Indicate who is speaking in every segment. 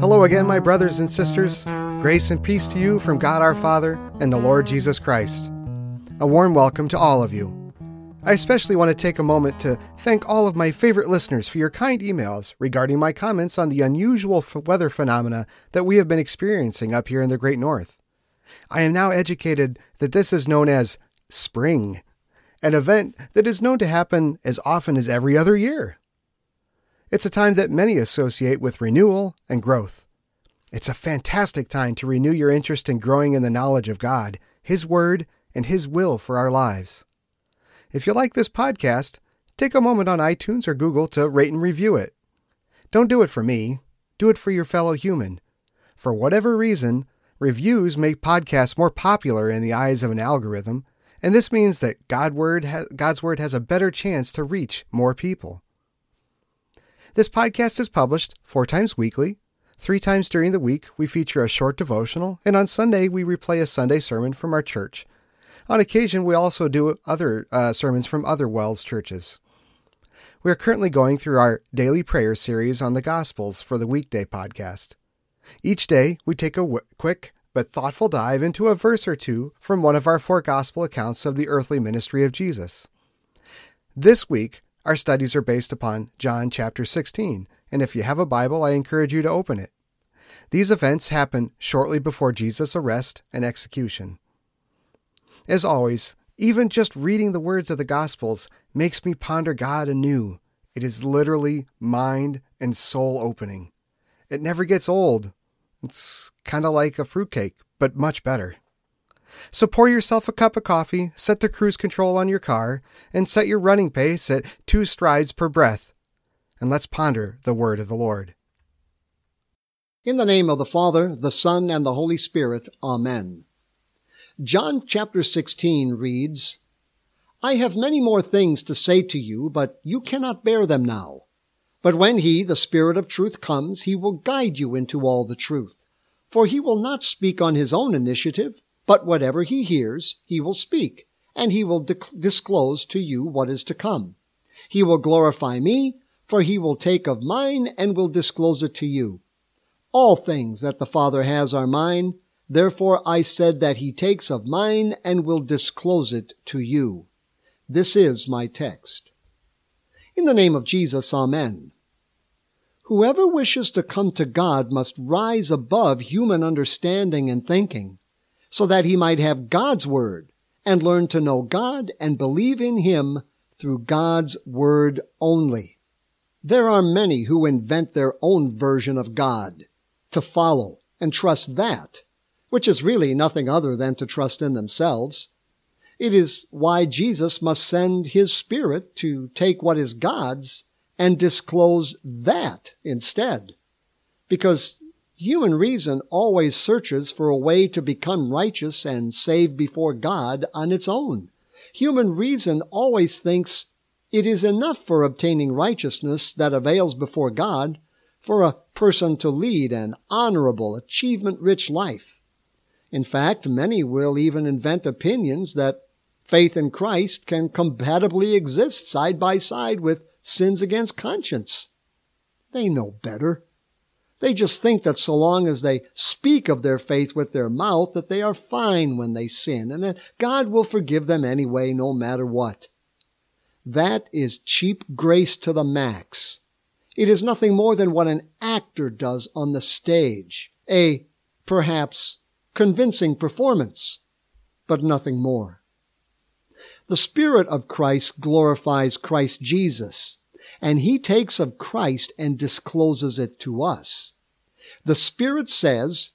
Speaker 1: Hello again, my brothers and sisters. Grace and peace to you from God our Father and the Lord Jesus Christ. A warm welcome to all of you. I especially want to take a moment to thank all of my favorite listeners for your kind emails regarding my comments on the unusual weather phenomena that we have been experiencing up here in the Great North. I am now educated that this is known as spring, an event that is known to happen as often as every other year. It's a time that many associate with renewal and growth. It's a fantastic time to renew your interest in growing in the knowledge of God, His Word, and His will for our lives. If you like this podcast, take a moment on iTunes or Google to rate and review it. Don't do it for me, do it for your fellow human. For whatever reason, reviews make podcasts more popular in the eyes of an algorithm, and this means that God word ha- God's Word has a better chance to reach more people. This podcast is published four times weekly. Three times during the week, we feature a short devotional, and on Sunday, we replay a Sunday sermon from our church. On occasion, we also do other uh, sermons from other WELS churches. We are currently going through our daily prayer series on the Gospels for the weekday podcast. Each day, we take a w- quick but thoughtful dive into a verse or two from one of our four Gospel accounts of the earthly ministry of Jesus. This week, our studies are based upon John chapter 16, and if you have a Bible, I encourage you to open it. These events happen shortly before Jesus' arrest and execution. As always, even just reading the words of the Gospels makes me ponder God anew. It is literally mind and soul opening. It never gets old. It's kind of like a fruitcake, but much better. So pour yourself a cup of coffee, set the cruise control on your car, and set your running pace at two strides per breath. And let's ponder the word of the Lord.
Speaker 2: In the name of the Father, the Son, and the Holy Spirit, Amen. John chapter 16 reads, I have many more things to say to you, but you cannot bear them now. But when he, the Spirit of truth, comes, he will guide you into all the truth. For he will not speak on his own initiative, but whatever he hears, he will speak, and he will disclose to you what is to come. He will glorify me, for he will take of mine and will disclose it to you. All things that the Father has are mine. Therefore I said that he takes of mine and will disclose it to you. This is my text. In the name of Jesus, Amen. Whoever wishes to come to God must rise above human understanding and thinking, so that he might have God's Word and learn to know God and believe in Him through God's Word only. There are many who invent their own version of God to follow and trust that which is really nothing other than to trust in themselves. It is why Jesus must send his Spirit to take what is God's and disclose that instead. Because human reason always searches for a way to become righteous and saved before God on its own. Human reason always thinks it is enough for obtaining righteousness that avails before God for a person to lead an honorable, achievement rich life. In fact, many will even invent opinions that faith in Christ can compatibly exist side by side with sins against conscience. They know better. They just think that so long as they speak of their faith with their mouth, that they are fine when they sin, and that God will forgive them anyway, no matter what. That is cheap grace to the max. It is nothing more than what an actor does on the stage. A, perhaps, convincing performance, but nothing more. The Spirit of Christ glorifies Christ Jesus, and He takes of Christ and discloses it to us. The Spirit says,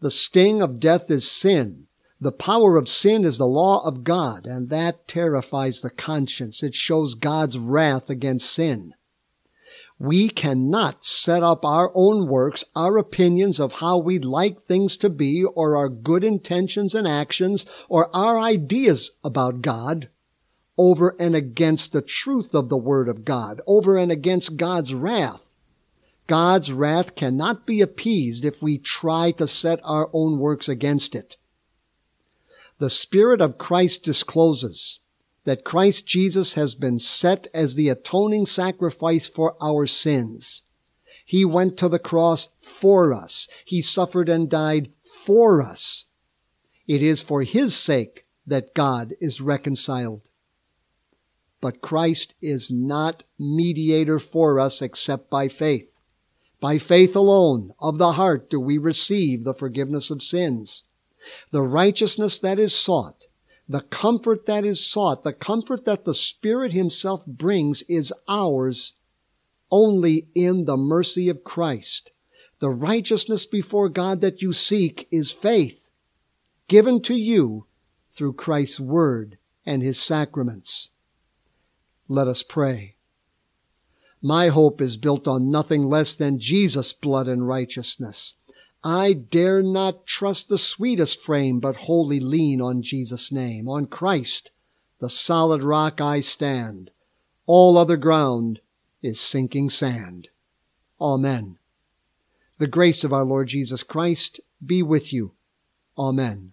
Speaker 2: the sting of death is sin. The power of sin is the law of God, and that terrifies the conscience. It shows God's wrath against sin. We cannot set up our own works, our opinions of how we'd like things to be, or our good intentions and actions, or our ideas about God, over and against the truth of the Word of God, over and against God's wrath. God's wrath cannot be appeased if we try to set our own works against it. The Spirit of Christ discloses, that Christ Jesus has been set as the atoning sacrifice for our sins. He went to the cross for us. He suffered and died for us. It is for His sake that God is reconciled. But Christ is not mediator for us except by faith. By faith alone, of the heart, do we receive the forgiveness of sins. The righteousness that is sought, the comfort that is sought, the comfort that the Spirit Himself brings is ours only in the mercy of Christ. The righteousness before God that you seek is faith, given to you through Christ's Word and His sacraments. Let us pray. My hope is built on nothing less than Jesus' blood and righteousness. I dare not trust the sweetest frame, but wholly lean on Jesus' name. On Christ, the solid rock I stand. All other ground is sinking sand. Amen. The grace of our Lord Jesus Christ be with you. Amen.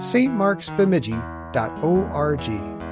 Speaker 1: www.stmarksbemidji.org.